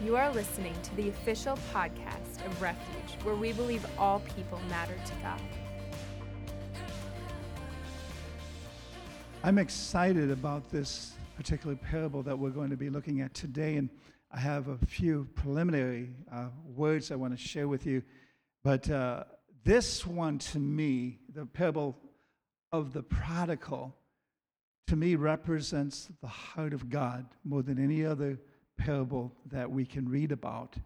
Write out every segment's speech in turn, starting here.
You are listening to the official podcast of Refuge, where we believe all people matter to God. I'm excited about this particular parable that we're going to be looking at today, and I have a few preliminary uh, words I want to share with you. But uh, this one, to me, the parable of the prodigal, to me represents the heart of God more than any other parable that we can read about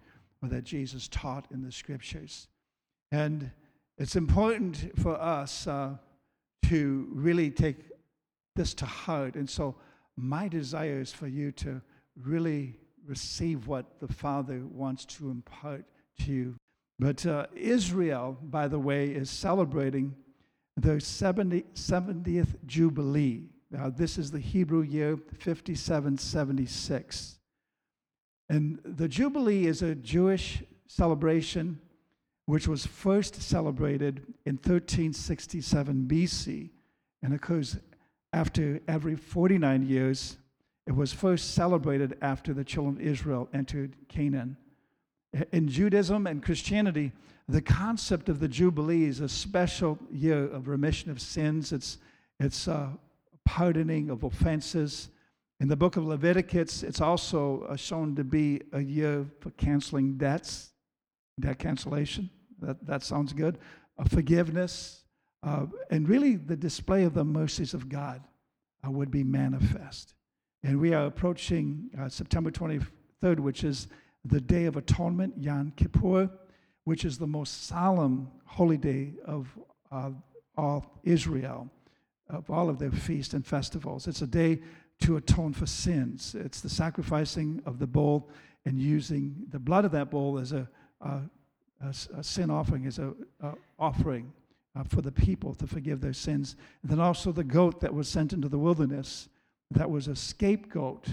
or that Jesus taught in the scriptures. And it's important for us uh, to really take this to heart. And so, my desire is for you to really receive what the Father wants to impart to you. But uh, Israel, by the way, is celebrating their 70, 70th Jubilee. Now, this is the Hebrew year 5776. And the Jubilee is a Jewish celebration which was first celebrated in 1367 BC and occurs after every 49 years. It was first celebrated after the children of Israel entered Canaan. In Judaism and Christianity, the concept of the Jubilee is a special year of remission of sins. It's, it's uh, pardoning of offenses. In the book of Leviticus, it's also uh, shown to be a year for canceling debts, debt cancellation. That, that sounds good. Uh, forgiveness, uh, and really the display of the mercies of God uh, would be manifest. And we are approaching uh, September 23rd, which is the Day of Atonement, Yom Kippur, which is the most solemn holy day of all Israel, of all of their feasts and festivals. It's a day to atone for sins. It's the sacrificing of the bull and using the blood of that bull as a, a, a, a sin offering, as an offering uh, for the people to forgive their sins. And then also the goat that was sent into the wilderness, that was a scapegoat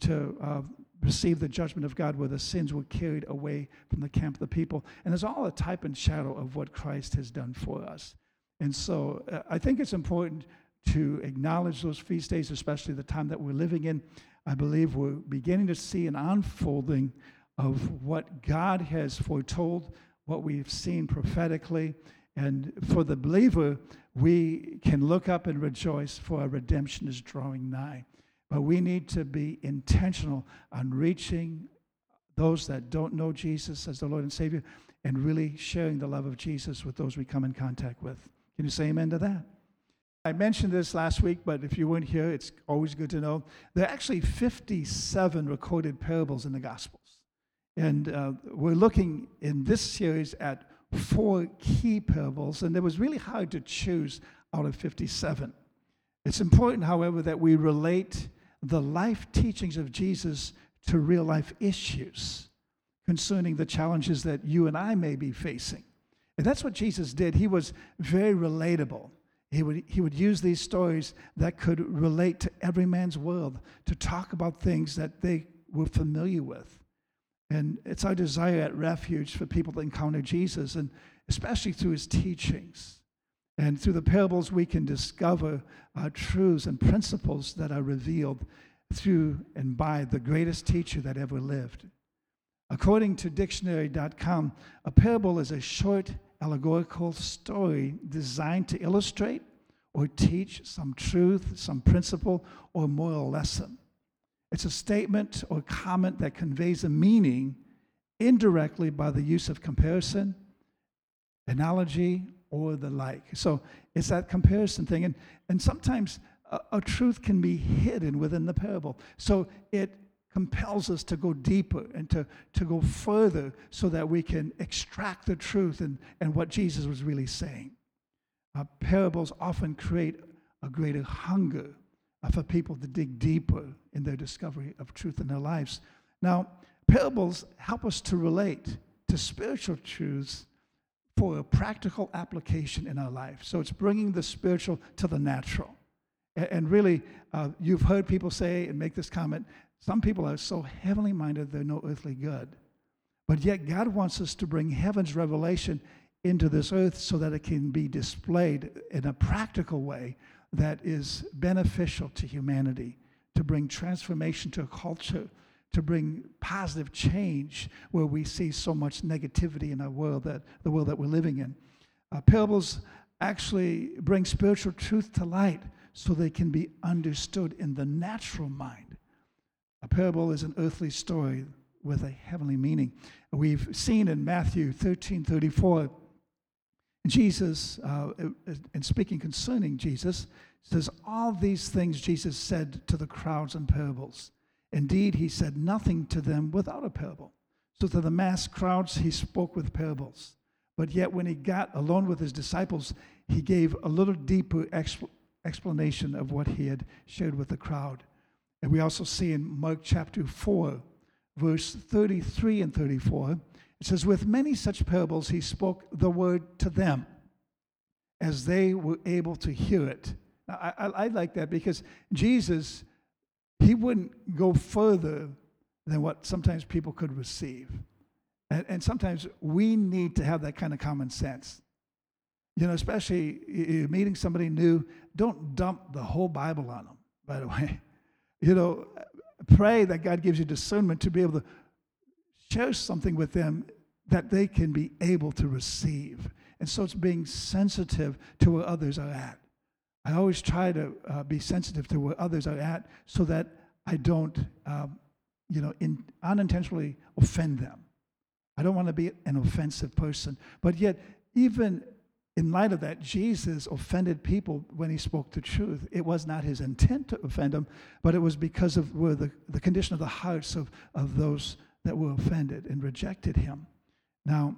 to uh, receive the judgment of God where the sins were carried away from the camp of the people. And it's all a type and shadow of what Christ has done for us. And so uh, I think it's important to acknowledge those feast days, especially the time that we're living in. I believe we're beginning to see an unfolding of what God has foretold, what we've seen prophetically. And for the believer, we can look up and rejoice, for our redemption is drawing nigh. But we need to be intentional on reaching those that don't know Jesus as the Lord and Savior and really sharing the love of Jesus with those we come in contact with. Can you say amen to that? I mentioned this last week, but if you weren't here, it's always good to know. There are actually 57 recorded parables in the Gospels. And uh, we're looking in this series at four key parables, and it was really hard to choose out of 57. It's important, however, that we relate the life teachings of Jesus to real life issues concerning the challenges that you and I may be facing. And that's what Jesus did. He was very relatable. He would, he would use these stories that could relate to every man's world to talk about things that they were familiar with. And it's our desire at Refuge for people to encounter Jesus, and especially through his teachings. And through the parables, we can discover uh, truths and principles that are revealed through and by the greatest teacher that ever lived. According to dictionary.com, a parable is a short allegorical story designed to illustrate or teach some truth, some principle, or moral lesson. It's a statement or comment that conveys a meaning indirectly by the use of comparison, analogy, or the like. So it's that comparison thing. And, and sometimes a, a truth can be hidden within the parable. So it compels us to go deeper and to, to go further so that we can extract the truth and, and what Jesus was really saying. Uh, parables often create a greater hunger uh, for people to dig deeper in their discovery of truth in their lives. Now, parables help us to relate to spiritual truths for a practical application in our life. So it's bringing the spiritual to the natural. And, really, uh, you've heard people say and make this comment some people are so heavenly minded, they're no earthly good. But yet, God wants us to bring heaven's revelation into this earth so that it can be displayed in a practical way that is beneficial to humanity, to bring transformation to a culture, to bring positive change where we see so much negativity in our world that the world that we're living in. Uh, parables actually bring spiritual truth to light so they can be understood in the natural mind. A parable is an earthly story with a heavenly meaning. We've seen in Matthew 13 34, Jesus, uh, in speaking concerning Jesus, says, All these things Jesus said to the crowds in parables. Indeed, he said nothing to them without a parable. So to the mass crowds, he spoke with parables. But yet, when he got alone with his disciples, he gave a little deeper expl- explanation of what he had shared with the crowd. And we also see in Mark chapter 4, verse 33 and 34, it says, With many such parables, he spoke the word to them as they were able to hear it. Now, I, I, I like that because Jesus, he wouldn't go further than what sometimes people could receive. And, and sometimes we need to have that kind of common sense. You know, especially you're meeting somebody new, don't dump the whole Bible on them, by the way. You know, pray that God gives you discernment to be able to share something with them that they can be able to receive. And so it's being sensitive to where others are at. I always try to uh, be sensitive to where others are at so that I don't, um, you know, in, unintentionally offend them. I don't want to be an offensive person. But yet, even in light of that, Jesus offended people when he spoke the truth. It was not his intent to offend them, but it was because of where the, the condition of the hearts of, of those that were offended and rejected him. Now,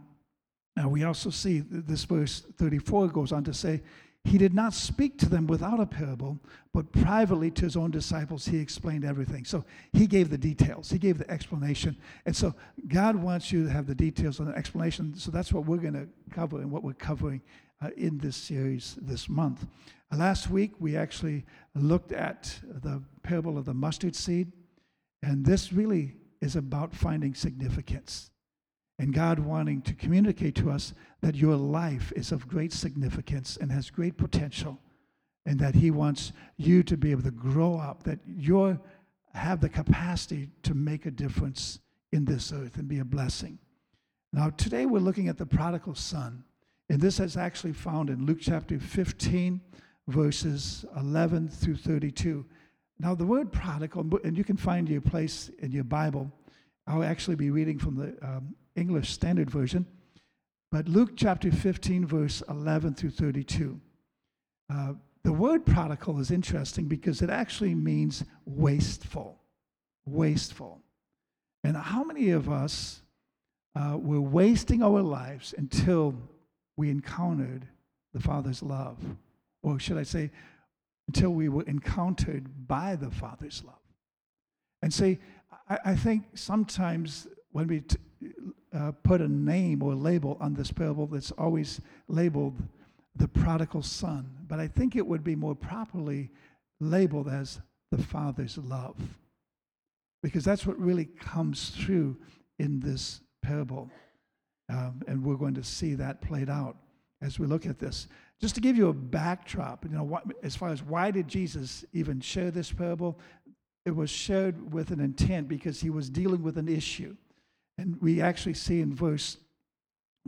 now we also see this verse 34 goes on to say, he did not speak to them without a parable, but privately to his own disciples, he explained everything. So he gave the details, he gave the explanation. And so God wants you to have the details and the explanation. So that's what we're going to cover and what we're covering uh, in this series this month. Uh, last week, we actually looked at the parable of the mustard seed. And this really is about finding significance and God wanting to communicate to us that your life is of great significance and has great potential, and that He wants you to be able to grow up, that you have the capacity to make a difference in this earth and be a blessing. Now, today we're looking at the prodigal son, and this is actually found in Luke chapter 15, verses 11 through 32. Now, the word prodigal, and you can find your place in your Bible. I'll actually be reading from the um, English Standard Version. But Luke chapter 15, verse 11 through 32. Uh, the word prodigal is interesting because it actually means wasteful. Wasteful. And how many of us uh, were wasting our lives until we encountered the Father's love? Or should I say, until we were encountered by the Father's love? And see, I, think sometimes when we t- uh, put a name or label on this parable that's always labeled the prodigal son, but I think it would be more properly labeled as the father's love, because that's what really comes through in this parable. Um, and we're going to see that played out as we look at this. Just to give you a backdrop, you know, what, as far as why did Jesus even share this parable? It was shared with an intent because he was dealing with an issue. And we actually see in verse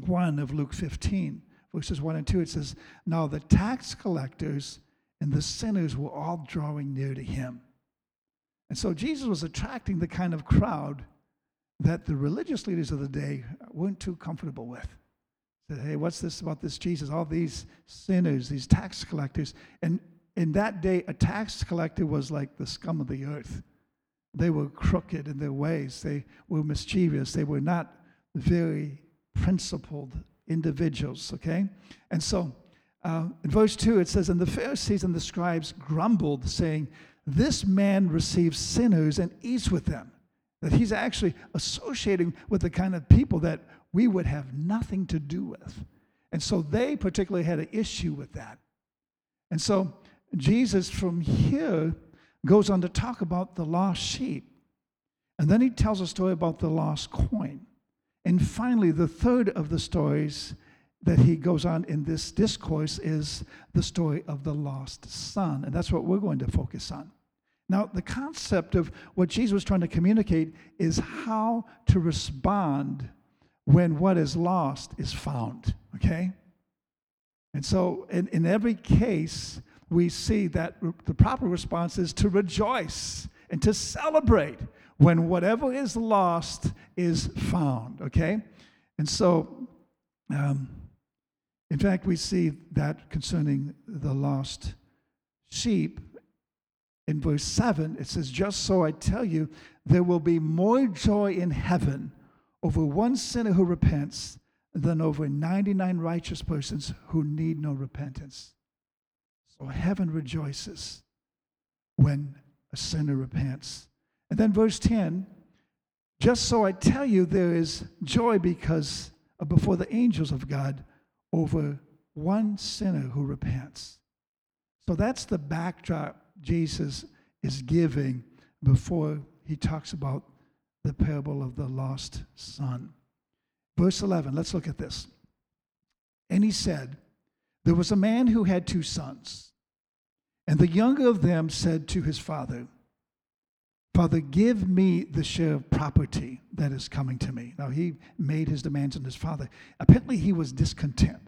1 of Luke 15, verses 1 and 2, it says, Now the tax collectors and the sinners were all drawing near to him. And so Jesus was attracting the kind of crowd that the religious leaders of the day weren't too comfortable with. Said, hey, what's this about this Jesus? All these sinners, these tax collectors. And in that day, a tax collector was like the scum of the earth. They were crooked in their ways. They were mischievous. They were not very principled individuals, okay? And so uh, in verse 2, it says, And the Pharisees and the scribes grumbled, saying, This man receives sinners and eats with them. That he's actually associating with the kind of people that we would have nothing to do with. And so they particularly had an issue with that. And so Jesus, from here, goes on to talk about the lost sheep. And then he tells a story about the lost coin. And finally, the third of the stories that he goes on in this discourse is the story of the lost son. And that's what we're going to focus on. Now, the concept of what Jesus was trying to communicate is how to respond when what is lost is found, okay? And so, in, in every case, we see that the proper response is to rejoice and to celebrate when whatever is lost is found, okay? And so, um, in fact, we see that concerning the lost sheep in verse 7, it says, Just so I tell you, there will be more joy in heaven over one sinner who repents than over 99 righteous persons who need no repentance. So heaven rejoices when a sinner repents. And then verse 10 just so I tell you, there is joy because uh, before the angels of God over one sinner who repents. So that's the backdrop Jesus is giving before he talks about the parable of the lost son. Verse 11, let's look at this. And he said, There was a man who had two sons, and the younger of them said to his father, Father, give me the share of property that is coming to me. Now, he made his demands on his father. Apparently, he was discontent.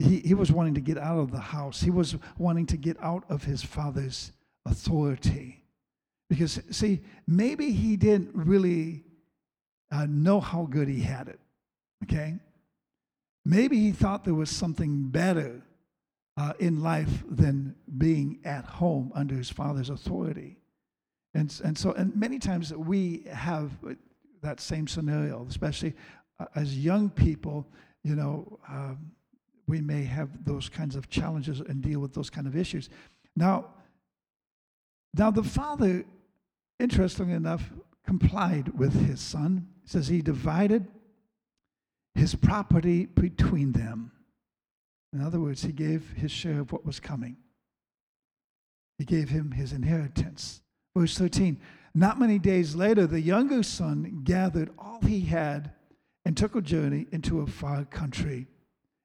He, he was wanting to get out of the house, he was wanting to get out of his father's authority. Because, see, maybe he didn't really uh, know how good he had it, okay? Maybe he thought there was something better uh, in life than being at home under his father's authority. And, and so, and many times we have that same scenario, especially uh, as young people, you know, um, we may have those kinds of challenges and deal with those kind of issues. Now, now the father, interestingly enough, complied with his son. He says he divided his property between them. In other words, he gave his share of what was coming. He gave him his inheritance. Verse 13 Not many days later, the younger son gathered all he had and took a journey into a far country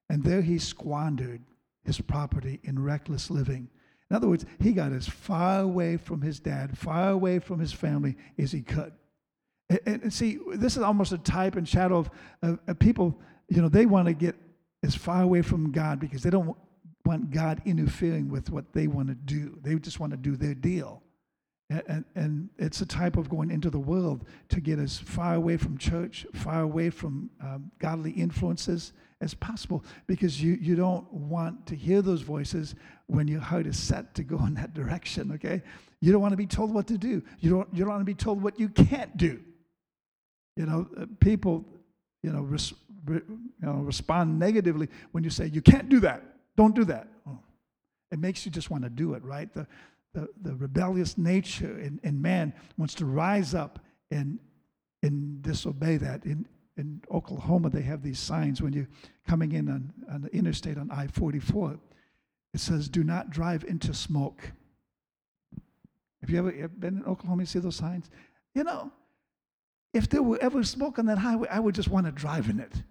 and there he squandered his property in reckless living. In other words, he got as far away from his dad, far away from his family as he could. And, and see, this is almost a type and shadow of, of, of people, you know, they want to get as far away from God because they don't want God interfering with what they want to do. They just want to do their deal. And, and, it's a type of going into the world to get as far away from church, far away from um, godly influences as possible because you, you don't want to hear those voices when your heart is set to go in that direction, okay? You don't want to be told what to do. You don't, you don't want to be told what you can't do. You know, uh, people, you know, res, re, you know, respond negatively when you say, you can't do that. Don't do that. Oh. It makes you just want to do it, right? The, the, the rebellious nature in, in man wants to rise up and, and disobey that. In, in Oklahoma, they have these signs when you're coming in on, on the interstate on I 44. It says, Do not drive into smoke. Have you ever been in Oklahoma and see those signs? You know, if there were ever smoke on that highway, I would just want to drive in it.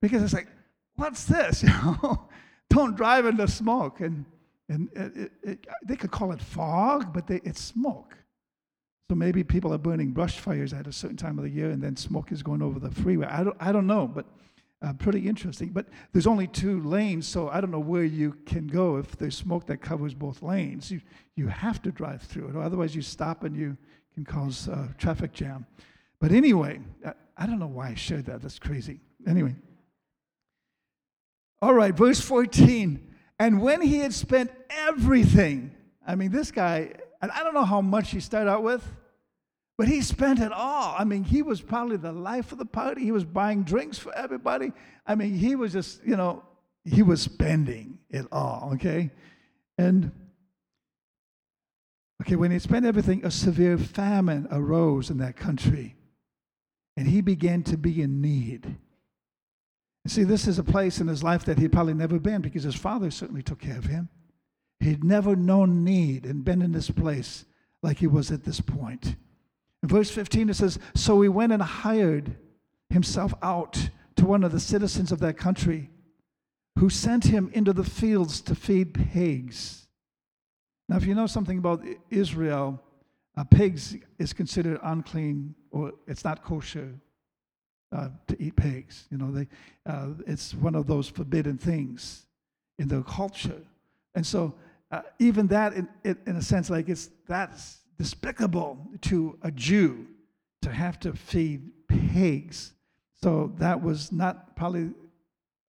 Because it's like, what's this? You know, don't drive in the smoke. And and it, it, they could call it fog, but they, it's smoke. So maybe people are burning brush fires at a certain time of the year and then smoke is going over the freeway. I don't, I don't know, but uh, pretty interesting. But there's only two lanes, so I don't know where you can go if there's smoke that covers both lanes. You, you have to drive through it, or otherwise you stop and you can cause uh, traffic jam. But anyway, I, don't know why I shared that. That's crazy. Anyway. All right, verse 14. And when he had spent everything, I mean, this guy, and I don't know how much he started out with, but he spent it all. I mean, he was probably the life of the party. He was buying drinks for everybody. I mean, he was just, you know, he was spending it all, okay? And, okay, when he spent everything, a severe famine arose in that country, and he began to be in need. See, this is a place in his life that he'd probably never been because his father certainly took care of him. He'd never known need and been in this place like he was at this point. In verse 15, it says, So he went and hired himself out to one of the citizens of that country who sent him into the fields to feed pigs. Now, if you know something about Israel, uh, pigs is considered unclean or it's not kosher uh, to eat pigs. You know, they, uh, it's one of those forbidden things in their culture. And so, uh, even that, in, in a sense, like it's that's despicable to a Jew to have to feed pigs. So that was not probably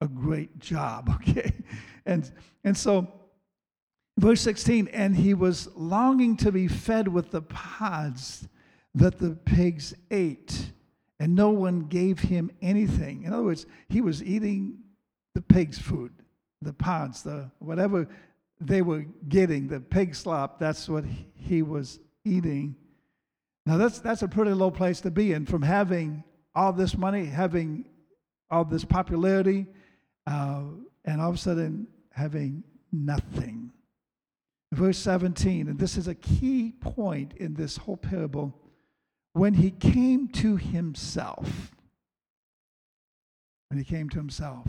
a great job, okay? And and so verse 16, and he was longing to be fed with the pods that the pigs ate, and no one gave him anything. In other words, he was eating the pig's food, the pods, the whatever they were getting, the pig slop, that's what he was eating. Now that's that's a pretty low place to be in from having all this money, having all this popularity, uh, and all of a sudden having nothing. Verse 17, and this is a key point in this whole parable. When he came to himself, when he came to himself.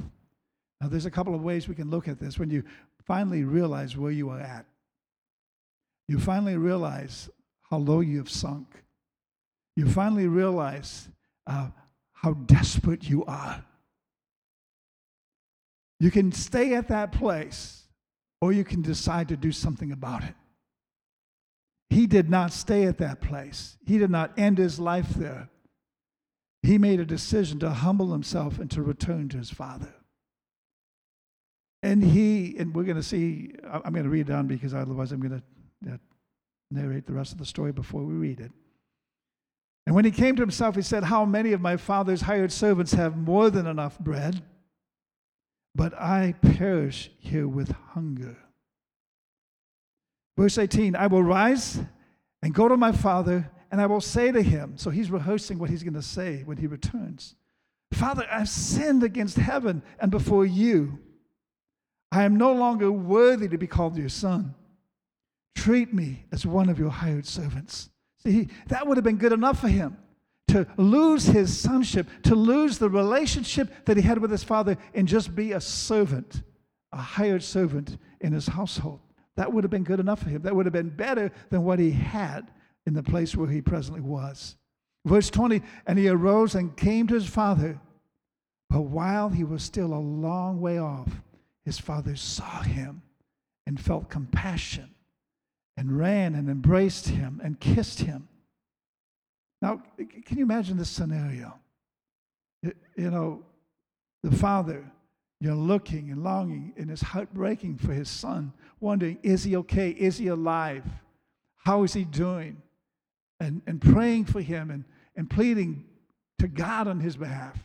Now, there's a couple of ways we can look at this. When you finally realize where you are at, you finally realize how low you have sunk. You finally realize uh, how desperate you are. You can stay at that place or you can decide to do something about it. He did not stay at that place, he did not end his life there. He made a decision to humble himself and to return to his father. And he, and we're going to see, I'm going to read it down because otherwise I'm going to uh, narrate the rest of the story before we read it. And when he came to himself, he said, How many of my father's hired servants have more than enough bread? But I perish here with hunger. Verse 18 I will rise and go to my father, and I will say to him. So he's rehearsing what he's going to say when he returns Father, I've sinned against heaven and before you. I am no longer worthy to be called your son. Treat me as one of your hired servants. See, that would have been good enough for him to lose his sonship, to lose the relationship that he had with his father, and just be a servant, a hired servant in his household. That would have been good enough for him. That would have been better than what he had in the place where he presently was. Verse 20 And he arose and came to his father. But while he was still a long way off, his father saw him and felt compassion and ran and embraced him and kissed him. Now, can you imagine this scenario? You know, the father, you're looking and longing, and it's heartbreaking for his son, wondering, is he okay? Is he alive? How is he doing? And, and praying for him and, and pleading to God on his behalf.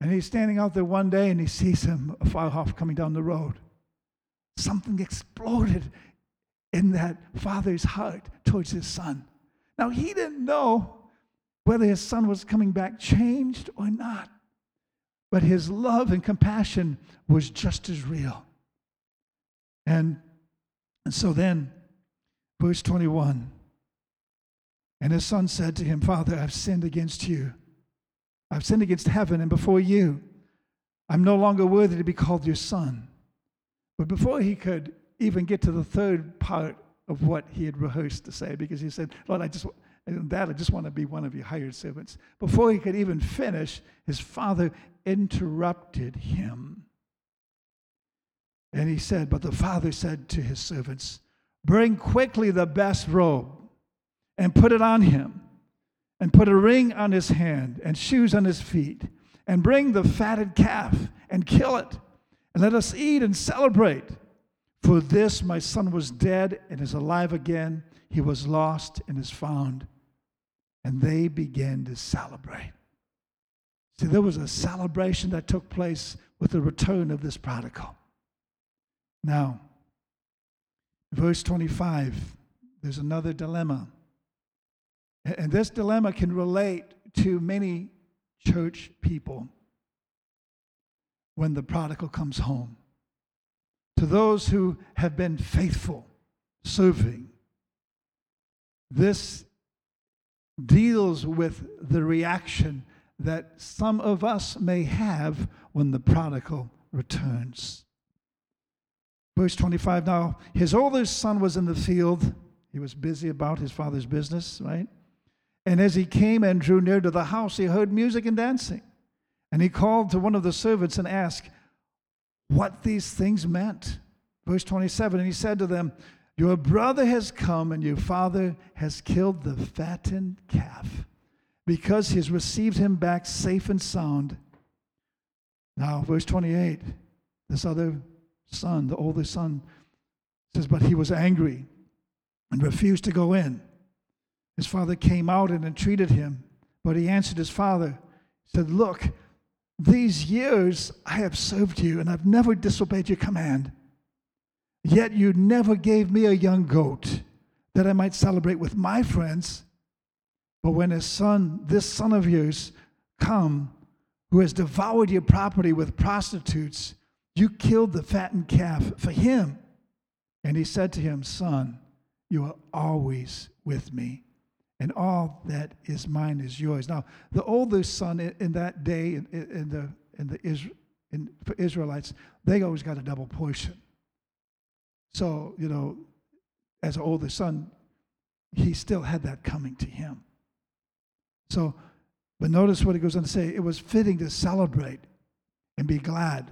And he's standing out there one day and he sees him a far off coming down the road. Something exploded in that father's heart towards his son. Now, he didn't know whether his son was coming back changed or not. But his love and compassion was just as real. And, and so then, verse 21 And his son said to him, Father, I've sinned against you. I've sinned against heaven and before you. I'm no longer worthy to be called your son. But before he could even get to the third part of what he had rehearsed to say, because he said, Lord, I just and Dad, I just want to be one of your hired servants. Before he could even finish, his father interrupted him. And he said, But the father said to his servants, Bring quickly the best robe and put it on him, and put a ring on his hand and shoes on his feet, and bring the fatted calf and kill it, and let us eat and celebrate. For this my son was dead and is alive again. He was lost and is found and they began to celebrate. See, there was a celebration that took place with the return of this prodigal. Now, verse 25, there's another dilemma. And this dilemma can relate to many church people when the prodigal comes home. To those who have been faithful, serving, this deals with the reaction that some of us may have when the prodigal returns. Verse 25 Now his oldest son was in the field. He was busy about his father's business, right? And as he came and drew near to the house, he heard music and dancing. And he called to one of the servants and asked what these things meant. Verse 27 And he said to them, Your brother has come, and your father has killed the fattened calf, because he has received him back safe and sound. Now, verse 28, this other son, the oldest son, says, But he was angry and refused to go in. His father came out and entreated him, but he answered his father, said, Look, these years I have served you, and I've never disobeyed your command. Yet you never gave me a young goat that I might celebrate with my friends. But when his son, this son of yours, come, who has devoured your property with prostitutes, you killed the fattened calf for him. And he said to him, Son, you are always with me, and all that is mine is yours. Now, the oldest son in, that day in, in the, in the in, for Israelites, they always got a double portion. So, you know, as an older son, he still had that coming to him. So, but notice what he goes on to say it was fitting to celebrate and be glad,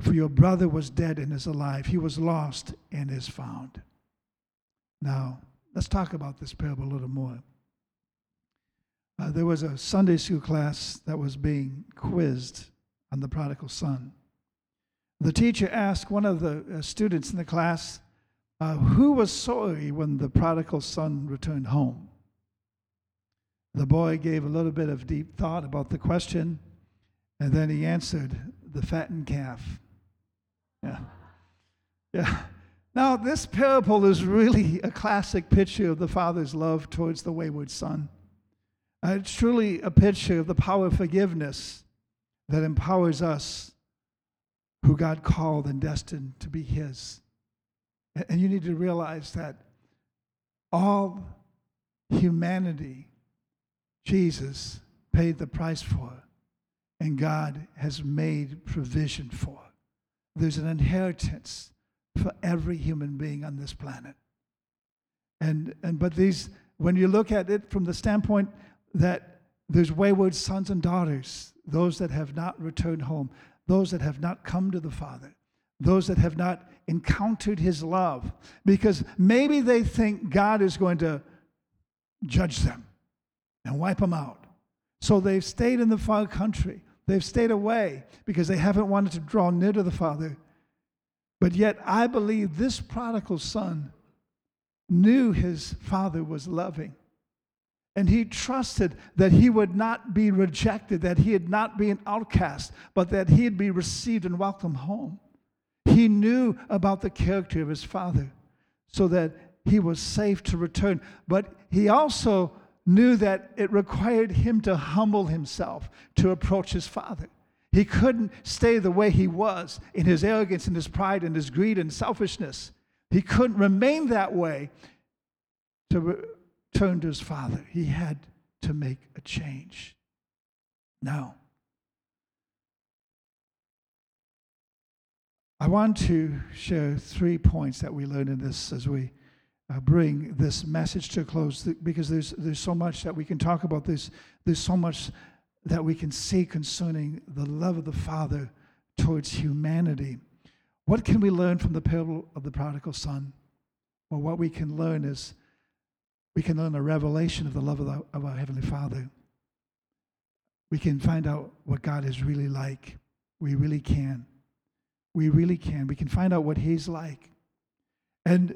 for your brother was dead and is alive. He was lost and is found. Now, let's talk about this parable a little more. Uh, there was a Sunday school class that was being quizzed on the prodigal son. The teacher asked one of the uh, students in the class, uh, Who was sorry when the prodigal son returned home? The boy gave a little bit of deep thought about the question, and then he answered, The fattened calf. Yeah. Yeah. Now, this parable is really a classic picture of the father's love towards the wayward son. Uh, it's truly a picture of the power of forgiveness that empowers us who God called and destined to be His. And you need to realize that all humanity, Jesus paid the price for, and God has made provision for. There's an inheritance for every human being on this planet. And, and but these, when you look at it from the standpoint that there's wayward sons and daughters, those that have not returned home, those that have not come to the Father, those that have not encountered His love, because maybe they think God is going to judge them and wipe them out. So they've stayed in the far country. They've stayed away because they haven't wanted to draw near to the Father. But yet, I believe this prodigal son knew his father was loving. And he trusted that he would not be rejected, that he would not be an outcast, but that he'd be received and welcomed home. He knew about the character of his father so that he was safe to return. But he also knew that it required him to humble himself to approach his father. He couldn't stay the way he was in his arrogance and his pride and his greed and selfishness. He couldn't remain that way to turned to his father. He had to make a change. Now, I want to share three points that we learn in this as we uh, bring this message to a close because there's, there's so much that we can talk about this. There's so much that we can see concerning the love of the Father towards humanity. What can we learn from the parable of the prodigal son? Well, what we can learn is we can learn a revelation of the love of, the, of our Heavenly Father. We can find out what God is really like. We really can. We really can. We can find out what He's like. And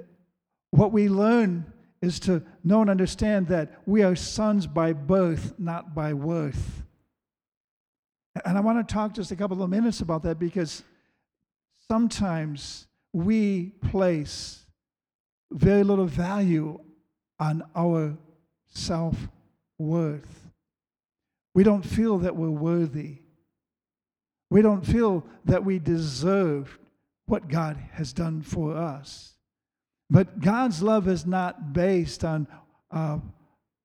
what we learn is to know and understand that we are sons by birth, not by worth. And I want to talk just a couple of minutes about that because sometimes we place very little value on our self worth. We don't feel that we're worthy. We don't feel that we deserve what God has done for us. But God's love is not based on uh,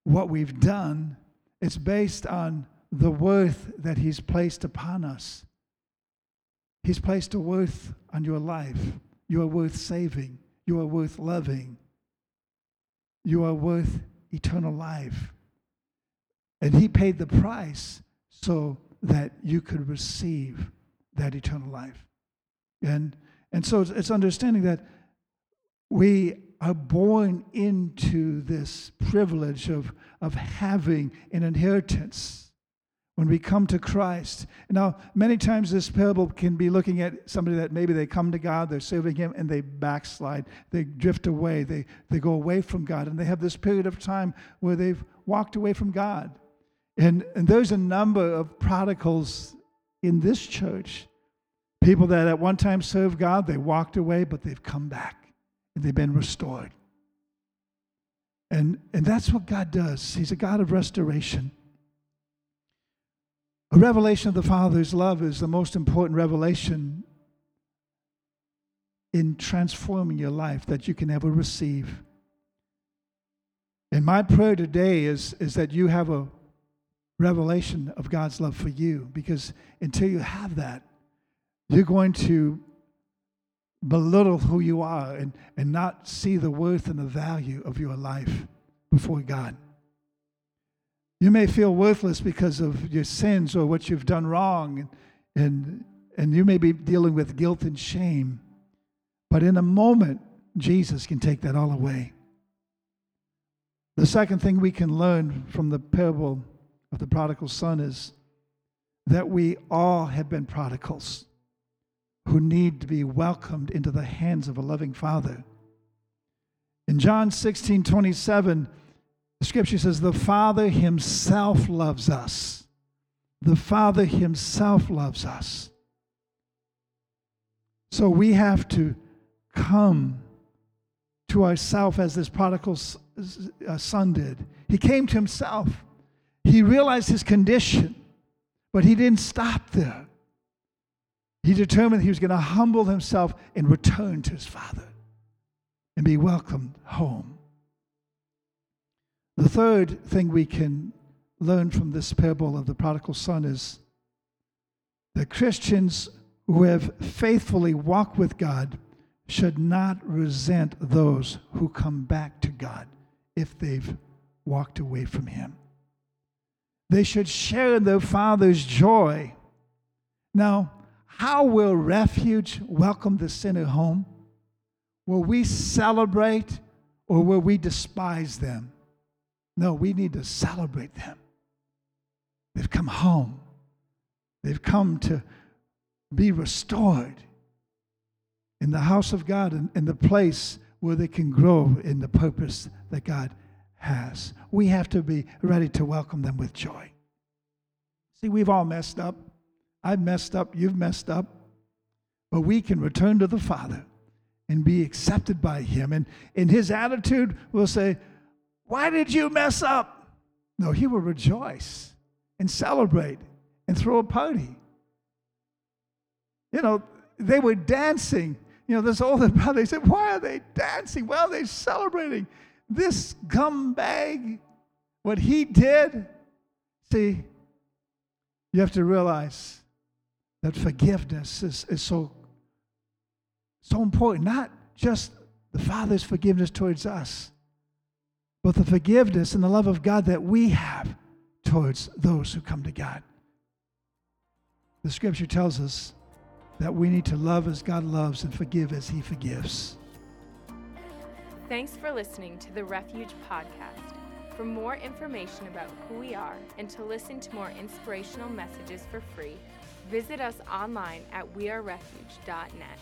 what we've done, it's based on the worth that He's placed upon us. He's placed a worth on your life, You are worth saving. You are worth loving. You are worth eternal life. And He paid the price so that you could receive that eternal life. And, and so it's, it's understanding that we are born into this privilege of, of having an inheritance when we come to Christ. Now, many times this parable can be looking at somebody that maybe they come to God, they're serving Him, and they backslide. They drift away. They, they go away from God. And they have this period of time where they've walked away from God. And, and there's a number of prodigals in this church. People that at one time served God, they walked away, but they've come back and they've been restored. And, and that's what God does. He's a God of restoration. A revelation of the Father's love is the most important revelation in transforming your life that you can ever receive. And my prayer today is, is that you have a revelation of God's love for you because until you have that, you're going to belittle who you are and, and not see the worth and the value of your life before God. You may feel worthless because of your sins or what you've done wrong, and, and, you may be dealing with guilt and shame. But in a moment, Jesus can take that all away. The second thing we can learn from the parable of the prodigal son is that we all have been prodigals who need to be welcomed into the hands of a loving father. In John 16 27, the scripture says, The Father Himself loves us. The Father Himself loves us. So we have to come to ourselves as this prodigal uh, son did. He came to himself. He realized his condition, but he didn't stop there. He determined he was going to humble himself and return to his father and be welcomed home. The third thing we can learn from this parable of the prodigal son is that Christians who have faithfully walked with God should not resent those who come back to God if they've walked away from Him. They should share their Father's joy. Now, how will refuge welcome the sinner home? Will we celebrate or will we despise them? No, we need to celebrate them. They've come home, they've come to be restored in the house of God and in the place where they can grow in the purpose that God has. We have to be ready to welcome them with joy. See, we've all messed up. I've messed up. You've messed up. But we can return to the Father and be accepted by Him. And in His attitude, we'll say, Why did you mess up? No, He will rejoice and celebrate and throw a party. You know, they were dancing. You know, this older brother, he said, Why are they dancing? Well, they're celebrating this gumbag, what he did, see, you have to realize that forgiveness is, is so, so important. Not just the Father's forgiveness towards us, but the forgiveness and the love of God that we have towards those who come to God. The scripture tells us that we need to love as God loves and forgive as He forgives. Thanks for listening to the Refuge Podcast. For more information about who we are and to listen to more inspirational messages for free, visit us online at wearerefuge.net.